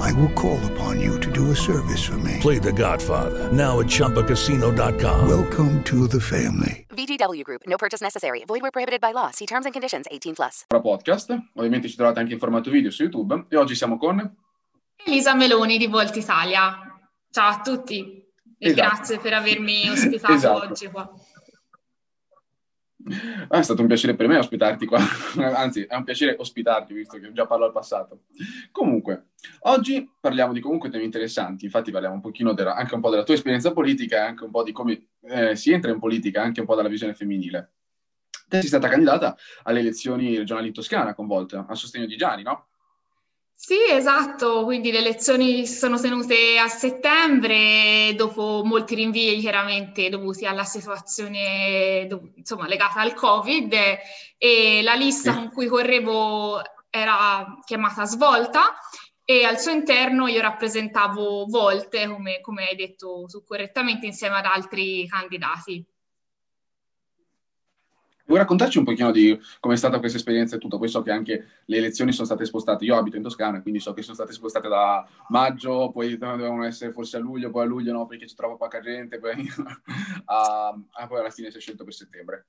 I will call upon you to do a service for me. Play The Godfather now at ChumbaCasino.com. Welcome to the family. VGW Group. No purchase necessary. Void where prohibited by law. See terms and conditions. 18 plus. podcast. Ovviamente ci trovate anche in formato video su YouTube. E oggi siamo con... Elisa Meloni di Volt Italia. Ciao a tutti e Esatto. grazie per avermi ospitato Esatto. oggi qua. Ah, è stato un piacere per me ospitarti qua. Anzi, è un piacere ospitarti, visto che già parlo al passato. Comunque, oggi parliamo di comunque temi interessanti. Infatti parliamo un pochino della- anche un po' della tua esperienza politica e anche un po' di come eh, si entra in politica, anche un po' dalla visione femminile. Te sei stata candidata alle elezioni regionali in Toscana con Volt, a sostegno di Gianni, no? Sì, esatto, quindi le elezioni si sono tenute a settembre, dopo molti rinvii chiaramente dovuti alla situazione insomma, legata al Covid e la lista con cui correvo era chiamata Svolta e al suo interno io rappresentavo Volte, come, come hai detto tu correttamente, insieme ad altri candidati. Vuoi raccontarci un pochino di come è stata questa esperienza e tutto? Poi so che anche le elezioni sono state spostate. Io abito in Toscana, quindi so che sono state spostate da maggio, poi dovevano essere forse a luglio, poi a luglio no, perché ci trova poca gente, poi, a- a- poi alla fine si è scelto per settembre.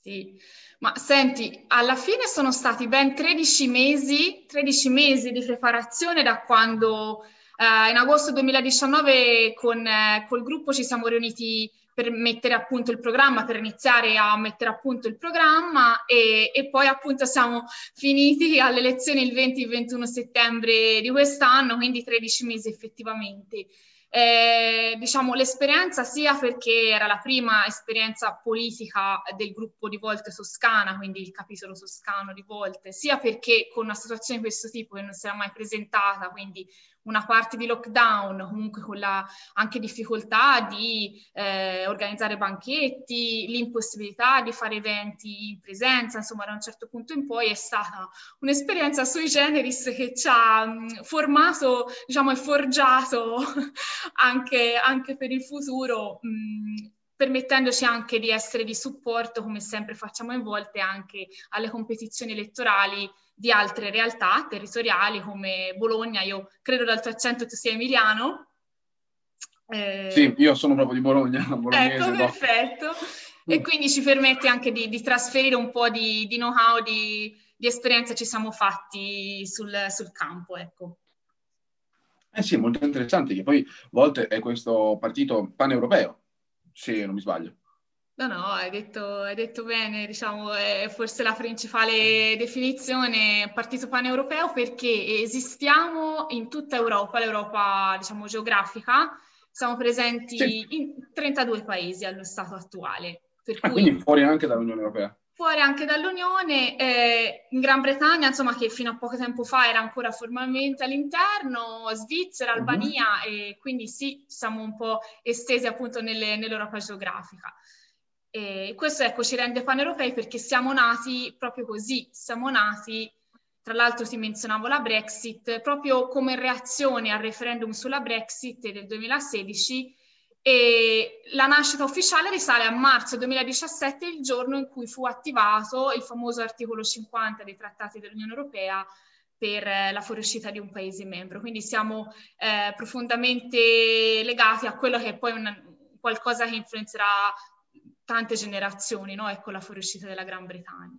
Sì, ma senti, alla fine sono stati ben 13 mesi, 13 mesi di preparazione da quando eh, in agosto 2019 con eh, col gruppo ci siamo riuniti per mettere a punto il programma, per iniziare a mettere a punto il programma e, e poi appunto siamo finiti alle elezioni il 20 e il 21 settembre di quest'anno, quindi 13 mesi effettivamente. Eh, diciamo l'esperienza sia perché era la prima esperienza politica del gruppo di Volte Toscana, quindi il capitolo toscano di Volte, sia perché con una situazione di questo tipo che non si era mai presentata, quindi una parte di lockdown, comunque con la anche difficoltà di eh, organizzare banchetti, l'impossibilità di fare eventi in presenza, insomma da un certo punto in poi è stata un'esperienza sui generis che ci ha mh, formato, diciamo, e forgiato anche, anche per il futuro, mh, permettendoci anche di essere di supporto, come sempre facciamo in volte, anche alle competizioni elettorali di altre realtà territoriali come Bologna. Io credo dal tuo accento tu sia emiliano. Eh, Sì, io sono proprio di Bologna, bolognese. Ecco, no? perfetto. E quindi ci permette anche di, di trasferire un po' di, di know-how, di, di esperienza ci siamo fatti sul, sul campo, ecco. Eh sì, molto interessante, che poi Volt è questo partito paneuropeo, se non mi sbaglio. No, no, hai detto, hai detto bene, diciamo, è forse la principale definizione partito paneuropeo perché esistiamo in tutta Europa, l'Europa, diciamo, geografica, siamo presenti Sì. in 32 paesi allo stato attuale, per Ah, cui quindi fuori anche dall'Unione Europea. Fuori anche dall'Unione, eh, in Gran Bretagna, insomma, che fino a poco tempo fa era ancora formalmente all'interno, Svizzera, Mhm. Albania, e quindi sì, siamo un po' estesi appunto nelle- nell'Europa geografica. E questo ecco, ci rende paneuropei perché siamo nati proprio così, siamo nati, tra l'altro ti menzionavo la Brexit, proprio come reazione al referendum sulla Brexit del 2016 e la nascita ufficiale risale a marzo 2017, il giorno in cui fu attivato il famoso articolo 50 dei trattati dell'Unione Europea per eh, la fuoriuscita di un paese membro. Quindi siamo eh, profondamente legati a quello che è poi un- qualcosa che influenzerà tante generazioni, no? Ecco la fuoriuscita della Gran Bretagna.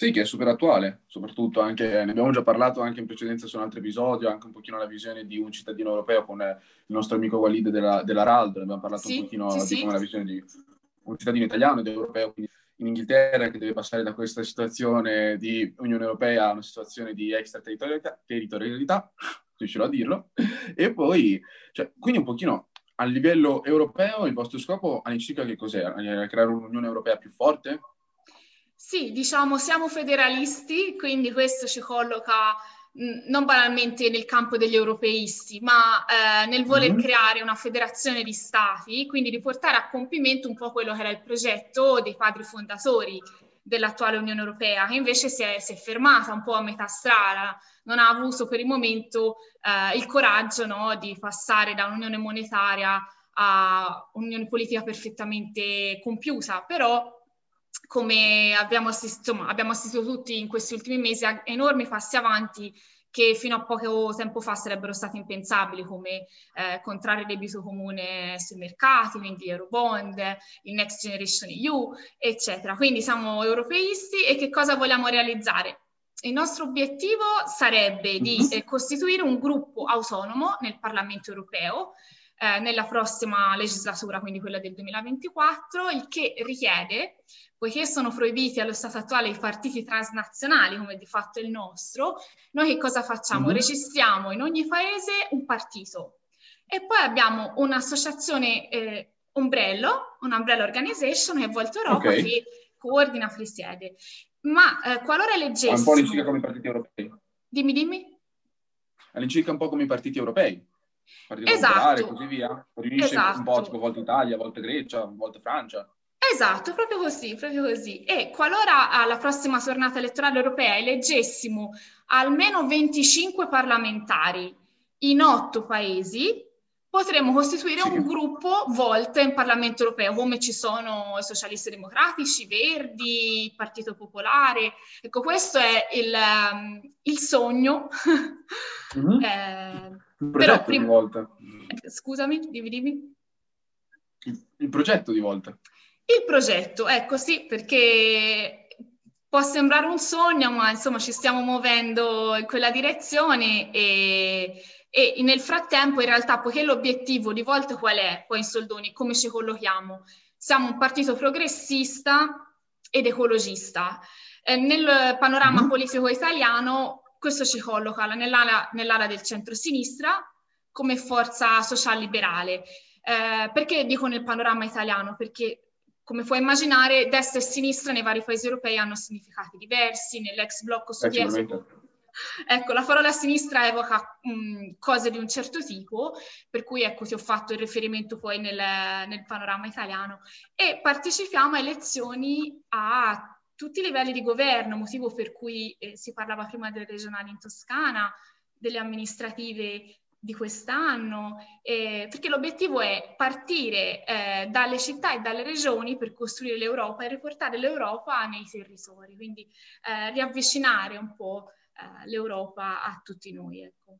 Sì, che è super attuale, soprattutto anche, ne abbiamo già parlato anche in precedenza su un altro episodio, anche un pochino la visione di un cittadino europeo con eh, il nostro amico Walid della, della RALD, ne abbiamo parlato Sì, un pochino sì, di sì. come la visione di un cittadino italiano ed europeo quindi in Inghilterra che deve passare da questa situazione di Unione Europea a una situazione di extraterritorialità, territorialità, riuscirò a dirlo, e poi, cioè, quindi un pochino a livello europeo il vostro scopo all'incirca che cos'è? Eh, Creare un'Unione Europea più forte? Sì, diciamo siamo federalisti, quindi questo ci colloca non banalmente nel campo degli europeisti, ma eh, nel voler mm-hmm. creare una federazione di stati, quindi di portare a compimento un po' quello che era il progetto dei padri fondatori dell'attuale Unione Europea, che invece si è, si è fermata un po' a metà strada, non ha avuto per il momento eh, il coraggio no, di passare da un'unione monetaria a un'unione politica perfettamente compiuta, però come abbiamo assistito, insomma, abbiamo assistito tutti in questi ultimi mesi a enormi passi avanti che fino a poco tempo fa sarebbero stati impensabili, come eh, contrarre debito comune sui mercati, quindi Eurobond, il Next Generation EU, eccetera. Quindi siamo europeisti e che cosa vogliamo realizzare? Il nostro obiettivo sarebbe di mhm. eh, costituire un gruppo autonomo nel Parlamento europeo eh, nella prossima legislatura, quindi quella del 2024, il che richiede, poiché sono proibiti allo stato attuale i partiti transnazionali, come di fatto il nostro, noi che cosa facciamo? Mm-hmm. Registriamo in ogni paese un partito e poi abbiamo un'associazione eh, ombrello, un umbrella organization che è Volto Europa okay. che coordina, presiede. Ma eh, qualora leggessimo... Un po' all'incirca come i partiti europei. Dimmi, dimmi. All'incirca un po' come i partiti europei. Partito esatto. e così via. Riunisce esatto. un po' tipo volte Italia, volte Grecia, volte Francia. Esatto, proprio così, proprio così. E qualora alla prossima tornata elettorale europea eleggessimo almeno 25 parlamentari in otto paesi, potremmo costituire sì. un gruppo volto in Parlamento europeo, come ci sono i socialisti democratici, i Verdi, il Partito Popolare. Ecco, questo è il, um, il sogno. Mm-hmm. eh, il progetto prima... di volta. Scusami, dimmi, dimmi. Il, il progetto di volta. Il progetto, ecco sì, perché può sembrare un sogno, ma insomma ci stiamo muovendo in quella direzione e, e nel frattempo in realtà poiché l'obiettivo di volta qual è, poi in soldoni, come ci collochiamo? Siamo un partito progressista ed ecologista. Eh, nel panorama mm-hmm. politico italiano questo ci colloca nell'ala, nell'ala del centro-sinistra come forza social-liberale. Eh, perché dico nel panorama italiano? Perché come puoi immaginare, destra e sinistra nei vari paesi europei hanno significati diversi, nell'ex blocco sovietico. Ecco, la parola sinistra evoca mh, mm, cose di un certo tipo, per cui ecco ti ho fatto il riferimento poi nel, nel panorama italiano. E partecipiamo a elezioni a tutti i livelli di governo, motivo per cui eh, si parlava prima delle regionali in Toscana, delle amministrative di quest'anno, eh, perché l'obiettivo è partire eh, dalle città e dalle regioni per costruire l'Europa e riportare l'Europa nei territori, quindi eh, riavvicinare un po' eh, l'Europa a tutti noi. Ecco.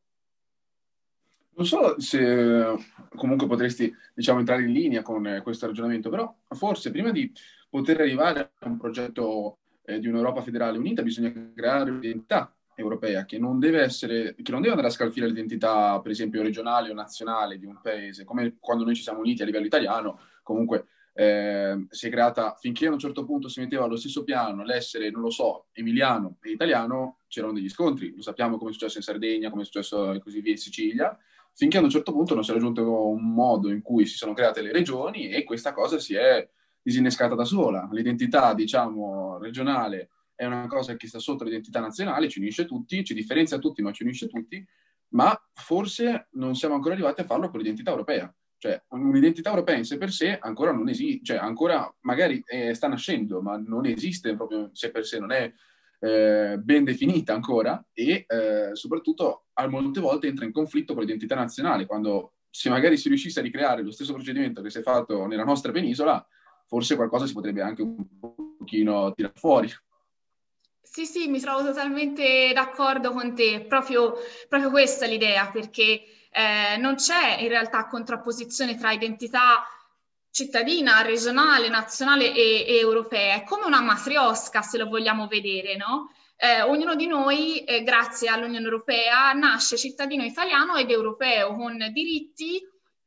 Non so se comunque potresti diciamo, entrare in linea con questo ragionamento, però forse prima di poter arrivare a un progetto eh, di un'Europa federale unita bisogna creare un'identità europea che non deve essere, che non deve andare a scalfire l'identità, per esempio, regionale o nazionale di un paese, come quando noi ci siamo uniti a livello italiano, comunque eh, si è creata, finché a un certo punto si metteva allo stesso piano l'essere, non lo so, emiliano e italiano, c'erano degli scontri, lo sappiamo come è successo in Sardegna, come è successo così via in Sicilia, finché a un certo punto non si è raggiunto un modo in cui si sono create le regioni e questa cosa si è disinnescata da sola. L'identità, diciamo, regionale è una cosa che sta sotto l'identità nazionale, ci unisce tutti, ci differenzia tutti, ma ci unisce tutti, ma forse non siamo ancora arrivati a farlo con l'identità europea. Cioè, un'identità europea in sé per sé ancora non esiste, cioè ancora magari eh, sta nascendo, ma non esiste proprio in sé per sé, non è eh, ben definita ancora e eh, soprattutto a molte volte entra in conflitto con l'identità nazionale, quando se magari si riuscisse a ricreare lo stesso procedimento che si è fatto nella nostra penisola, forse qualcosa si potrebbe anche un pochino tirare fuori. Sì, sì, mi trovo totalmente d'accordo con te, proprio, proprio questa è l'idea, perché eh, non c'è in realtà contrapposizione tra identità cittadina, regionale, nazionale e, e europea, è come una matriosca se lo vogliamo vedere, no? Eh, ognuno di noi, eh, grazie all'Unione Europea, nasce cittadino italiano ed europeo con diritti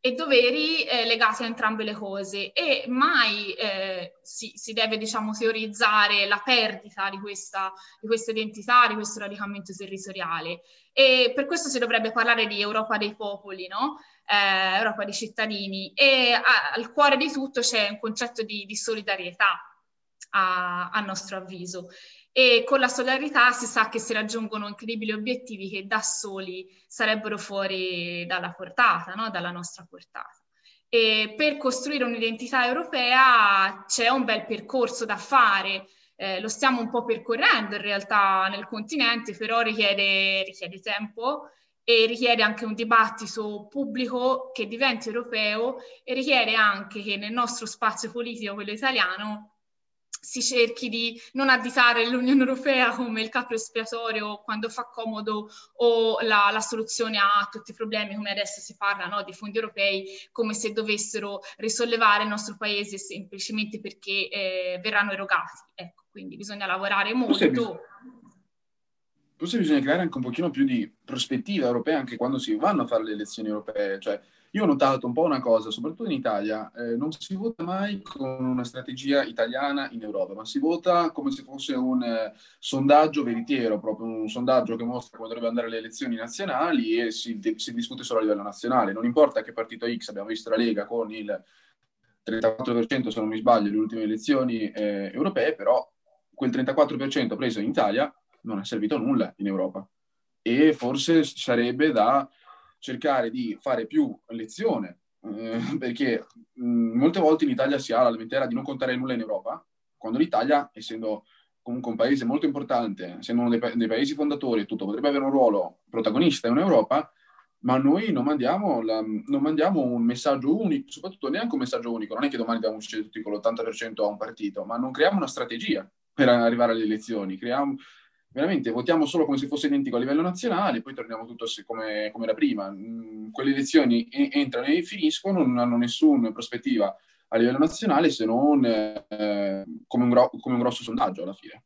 e doveri eh, legati a entrambe le cose. E mai eh, si, si, deve diciamo, teorizzare la perdita di questa, di questa, identità, di questo radicamento territoriale. E per questo si dovrebbe parlare di Europa dei popoli, no? eh, Europa dei cittadini. E a, al cuore di tutto c'è un concetto di, di solidarietà a, a nostro avviso e con la solidarietà si sa che si raggiungono incredibili obiettivi che da soli sarebbero fuori dalla portata, no? dalla nostra portata. E per costruire un'identità europea c'è un bel percorso da fare, eh, lo stiamo un po' percorrendo in realtà nel continente, però richiede, richiede tempo e richiede anche un dibattito pubblico che diventi europeo e richiede anche che nel nostro spazio politico, quello italiano, si cerchi di non additare l'Unione Europea come il capo espiatorio quando fa comodo o la, la, soluzione a tutti i problemi, come adesso si parla no, di fondi europei, come se dovessero risollevare il nostro paese semplicemente perché eh, verranno erogati. Ecco, quindi bisogna lavorare molto. Forse, forse bisogna creare anche un pochino più di prospettiva europea anche quando si vanno a fare le elezioni europee, cioè io ho notato un po' una cosa, soprattutto in Italia, eh, non si vota mai con una strategia italiana in Europa, ma si vota come se fosse un eh, sondaggio veritiero, proprio un sondaggio che mostra come dovrebbero andare le elezioni nazionali e si, si discute solo a livello nazionale. Non importa che partito X, abbiamo visto la Lega con il 34% se non mi sbaglio le ultime elezioni eh, europee, però quel 34% preso in Italia non è servito a nulla in Europa. E forse sarebbe da cercare di fare più lezione, eh, perché mh, molte volte in Italia si ha la lamentela di non contare nulla in Europa, quando l'Italia, essendo comunque un paese molto importante, essendo uno dei, pa- dei paesi fondatori e tutto, potrebbe avere un ruolo protagonista in Europa, ma noi non mandiamo, la, non mandiamo, un messaggio unico, soprattutto neanche un messaggio unico, non è che domani dobbiamo uscire tutti con l'80% a un partito, ma non creiamo una strategia per arrivare alle elezioni, creiamo, veramente votiamo solo come se fosse identico a livello nazionale, poi torniamo tutto come, come era prima. Mm, quelle elezioni entrano e finiscono, non hanno nessuna prospettiva a livello nazionale se non eh, come, un gro- come un grosso sondaggio alla fine.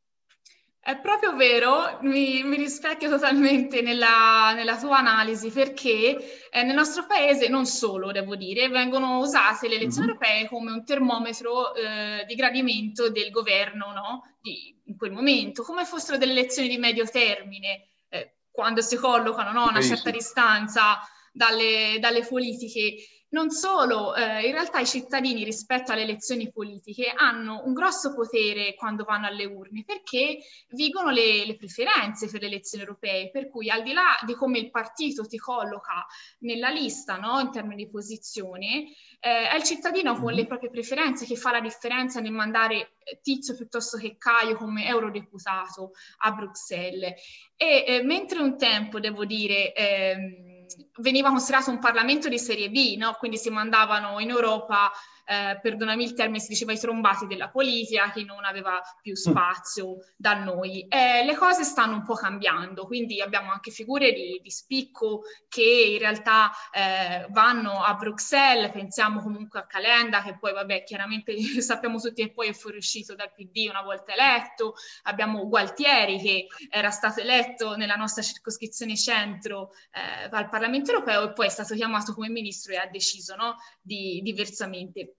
È proprio vero, mi, mi rispecchio totalmente nella, nella, tua analisi perché eh, nel nostro paese, non solo devo dire, vengono usate le elezioni mm-hmm. europee come un termometro eh, di gradimento del governo no? di, in quel momento, come fossero delle elezioni di medio termine, eh, quando si collocano no? a una certa distanza dalle, dalle politiche. Non solo, eh, in realtà i cittadini rispetto alle elezioni politiche hanno un grosso potere quando vanno alle urne perché vigono le, le, preferenze per le elezioni europee, per cui al di là di come il partito ti colloca nella lista no, in termini di posizione, eh, è il cittadino con le mhm. proprie preferenze che fa la differenza nel mandare Tizio piuttosto che Caio come eurodeputato a Bruxelles. E eh, mentre un tempo, devo dire, ehm, veniva considerato un Parlamento di serie B, no? quindi si mandavano in Europa eh, perdonami il termine, si diceva i trombati della politica, che non aveva più mm. spazio da noi. Eh, le cose stanno un po' cambiando, quindi abbiamo anche figure di, di spicco che in realtà eh, vanno a Bruxelles, pensiamo comunque a Calenda, che poi vabbè chiaramente sappiamo tutti che poi è fuoriuscito dal PD una volta eletto, abbiamo Gualtieri che era stato eletto nella nostra circoscrizione centro eh, al Parlamento europeo e poi è stato chiamato come ministro e ha deciso no, di, diversamente.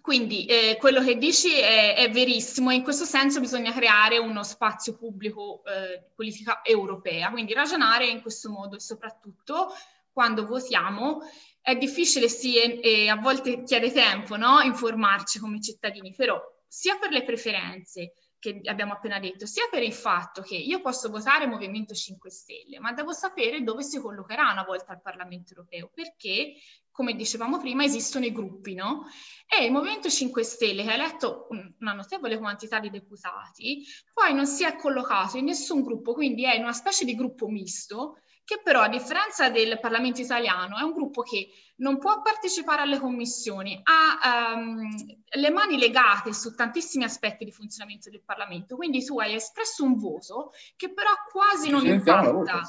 Quindi eh, quello che dici è, è, verissimo in questo senso bisogna creare uno spazio pubblico eh, di politica europea, quindi ragionare in questo modo e soprattutto quando votiamo è difficile sì e, e a volte chiede tempo no? informarci come cittadini, però sia per le preferenze che abbiamo appena detto, sia per il fatto che io posso votare Movimento 5 Stelle, ma devo sapere dove si collocherà una volta al Parlamento europeo, perché come dicevamo prima, esistono i gruppi, no? E il Movimento 5 Stelle, che ha eletto una notevole quantità di deputati, poi non si è collocato in nessun gruppo, quindi è in una specie di gruppo misto, che però, a differenza del Parlamento italiano, è un gruppo che non può partecipare alle commissioni, ha um, le mani legate su tantissimi aspetti di funzionamento del Parlamento, quindi tu hai espresso un voto che però quasi non impatta.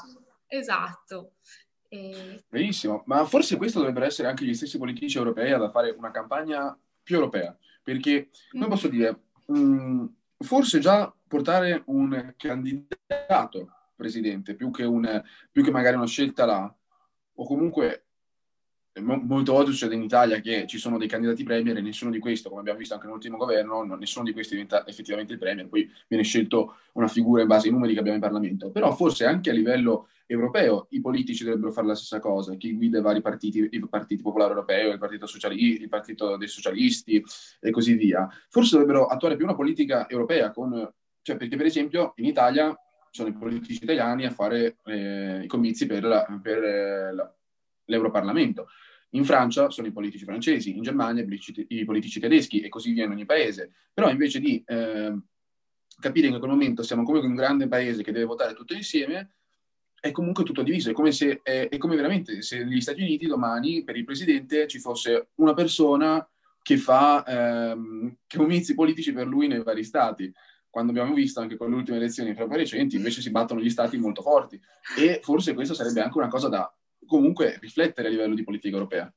Esatto. E... Benissimo, ma forse questo dovrebbero essere anche gli stessi politici europei a fare una campagna più europea, perché, come posso dire, mh, mm, forse già portare un candidato presidente, più che, un, più che magari una scelta là, o comunque molte volte succede in Italia che ci sono dei candidati premier e nessuno di questi, come abbiamo visto anche nell'ultimo governo, nessuno di questi diventa effettivamente il premier, poi viene scelto una figura in base ai numeri che abbiamo in Parlamento. Però forse anche a livello europeo i politici dovrebbero fare la stessa cosa, chi guida i vari partiti, il Partito Popolare Europeo, il Partito, Sociali- il partito dei Socialisti e così via. Forse dovrebbero attuare più una politica europea con Cioè, perché per esempio in Italia sono i politici italiani a fare eh, i comizi per, la, per eh, la, l'Europarlamento. In Francia sono i politici francesi, in Germania i politici tedeschi e così via in ogni paese. Però invece di eh, capire che in quel momento siamo comunque un grande paese che deve votare tutto insieme, è comunque tutto diviso. È come se è, è come veramente se negli Stati Uniti domani per il presidente ci fosse una persona che fa ehm, comizi politici per lui nei vari stati. Quando abbiamo visto anche con le ultime elezioni proprio recenti, invece si battono gli stati molto forti. E forse questo sarebbe anche una cosa da comunque riflettere a livello di politica europea.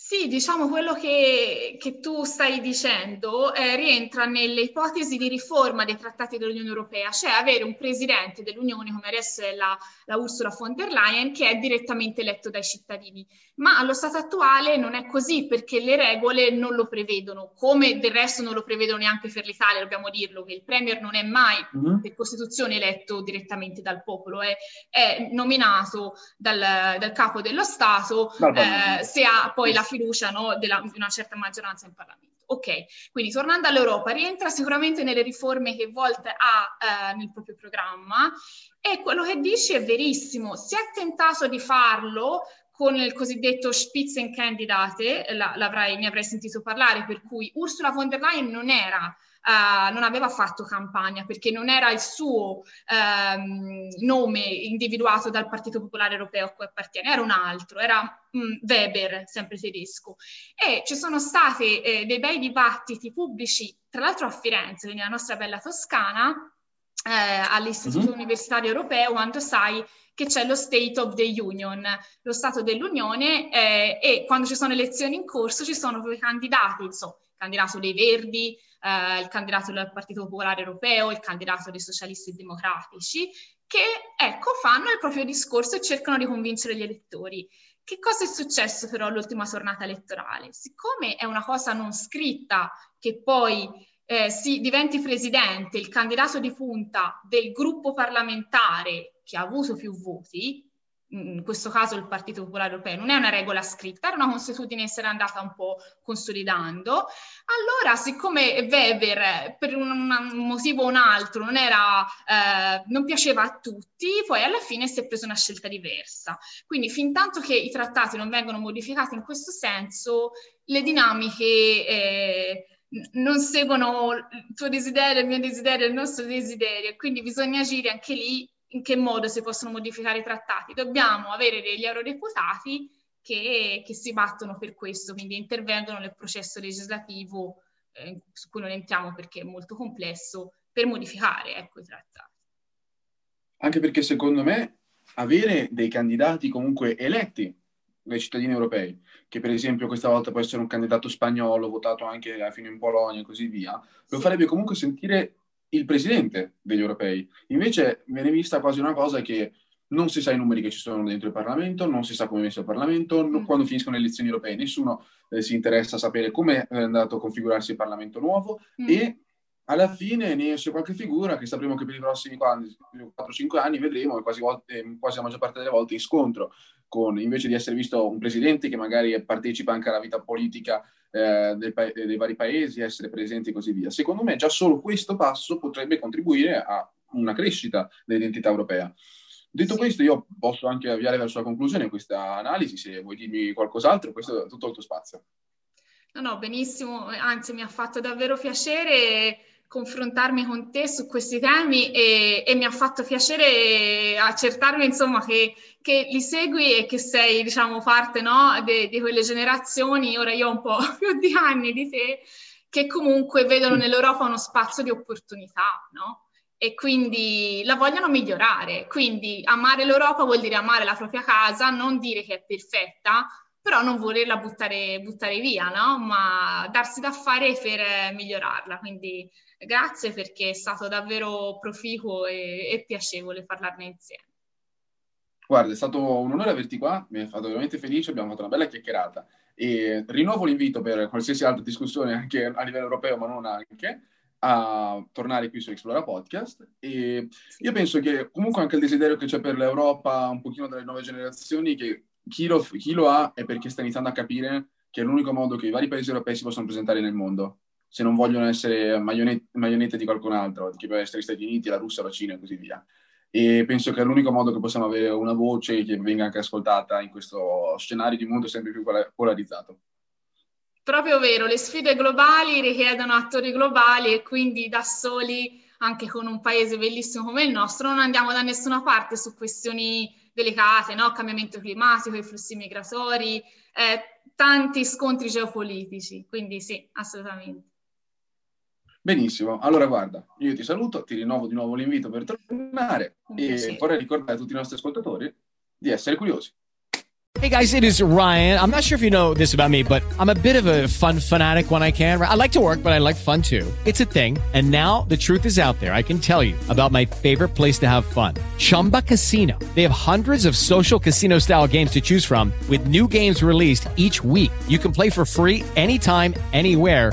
Sì, diciamo quello che, che tu stai dicendo eh, rientra nelle ipotesi di riforma dei trattati dell'Unione Europea, cioè avere un presidente dell'Unione come adesso è la, la Ursula von der Leyen che è direttamente eletto dai cittadini. Ma allo stato attuale non è così perché le regole non lo prevedono, come del resto non lo prevedono neanche per l'Italia, dobbiamo dirlo, che il Premier non è mai mm-hmm. per Costituzione eletto direttamente dal popolo, è, è nominato dal, dal, capo dello Stato eh, se ha poi la fiducia no, della, di una certa maggioranza in Parlamento. Ok, quindi tornando all'Europa, rientra sicuramente nelle riforme che Volt ha eh, nel proprio programma e quello che dici è verissimo. Si è tentato di farlo con il cosiddetto Spitzenkandidate, la, mi avrai sentito parlare, per cui Ursula von der Leyen non era Uh, non aveva fatto campagna perché non era il suo uh, nome individuato dal Partito Popolare Europeo a cui appartiene, era un altro, era um, Weber, sempre tedesco. E ci sono stati eh, dei bei dibattiti pubblici, tra l'altro a Firenze, quindi la nostra bella Toscana, eh, all'Istituto uh-huh. Universitario Europeo, quando sai che c'è lo State of the Union, lo Stato dell'Unione, eh, e quando ci sono elezioni in corso ci sono due candidati, insomma, il candidato dei Verdi, eh, il candidato del Partito Popolare Europeo, il candidato dei Socialisti Democratici, che ecco, fanno il proprio discorso e cercano di convincere gli elettori. Che cosa è successo però all'ultima tornata elettorale? Siccome è una cosa non scritta che poi eh, si diventi presidente, il candidato di punta del gruppo parlamentare che ha avuto più voti, in questo caso il Partito Popolare Europeo, non è una regola scritta, era una consuetudine che si era andata un po' consolidando. Allora, siccome Weber per un, un motivo o un altro non, era, eh, non piaceva a tutti, poi alla fine si è presa una scelta diversa. Quindi, fin tanto che i trattati non vengono modificati in questo senso, le dinamiche... Eh, non seguono il tuo desiderio, il mio desiderio, il nostro desiderio, quindi bisogna agire anche lì in che modo si possono modificare i trattati. Dobbiamo avere degli eurodeputati che, che si battono per questo, quindi intervengono nel processo legislativo eh, su cui non entriamo perché è molto complesso, per modificare ecco, i trattati. Anche perché secondo me avere dei candidati comunque eletti dai cittadini europei, che per esempio questa volta può essere un candidato spagnolo votato anche fino in Polonia e così via, lo farebbe comunque sentire il presidente degli europei. Invece viene vista quasi una cosa che non si sa i numeri che ci sono dentro il Parlamento, non si sa come è messo il Parlamento, non, mm. quando finiscono le elezioni europee nessuno eh, si interessa a sapere come è andato a configurarsi il Parlamento nuovo mm. e alla fine ne esce qualche figura che sapremo che per i prossimi 4-5 anni vedremo e quasi, volte, quasi la maggior parte delle volte in scontro con, invece di essere visto un presidente che magari partecipa anche alla vita politica eh, dei, pa- dei, vari paesi, essere presenti e così via. Secondo me già solo questo passo potrebbe contribuire a una crescita dell'identità europea. Detto sì. questo, io posso anche avviare verso la conclusione questa analisi, se vuoi dirmi qualcos'altro, questo è tutto il tuo spazio. No, no, benissimo, anzi mi ha fatto davvero piacere confrontarmi con te su questi temi e, e mi ha fatto piacere accertarmi insomma che, che, li segui e che sei diciamo parte no, di quelle generazioni, ora io ho un po' più di anni di te, che comunque vedono nell'Europa uno spazio di opportunità, no? E quindi la vogliono migliorare. Quindi amare l'Europa vuol dire amare la propria casa, non dire che è perfetta, però non volerla buttare, buttare via, no? Ma darsi da fare per migliorarla. Quindi Grazie perché è stato davvero proficuo e, e piacevole parlarne insieme. Guarda, è stato un onore averti qua, mi ha fatto veramente felice, abbiamo fatto una bella chiacchierata. E rinnovo l'invito per qualsiasi altra discussione anche a livello europeo, ma non anche, a tornare qui su Explora Podcast. E io penso che comunque anche il desiderio che c'è per l'Europa, un pochino dalle nuove generazioni, che chi lo, chi lo ha è perché sta iniziando a capire che è l'unico modo che i vari paesi europei si possono presentare nel mondo se non vogliono essere marionette, di qualcun altro, che può essere gli Stati Uniti, la Russia, la Cina e così via. E penso che l'unico modo che possiamo avere una voce che venga anche ascoltata in questo scenario di mondo sempre più polarizzato. Proprio vero, le sfide globali richiedono attori globali e quindi da soli, anche con un paese bellissimo come il nostro, non andiamo da nessuna parte su questioni delicate, no? cambiamento climatico, i flussi migratori, eh, tanti scontri geopolitici, quindi sì, assolutamente. Benissimo, allora guarda, io ti saluto, ti rinnovo di nuovo l'invito per tornare e vorrei ricordare a tutti i nostri ascoltatori di essere curiosi. Hey guys, it is Ryan. I'm not sure if you know this about me, but I'm a bit of a fun fanatic when I can. I like to work, but I like fun too. It's a thing. And now the truth is out there. I can tell you about my favorite place to have fun. Chumba Casino. They have hundreds of social casino style games to choose from with new games released each week. You can play for free anytime, anywhere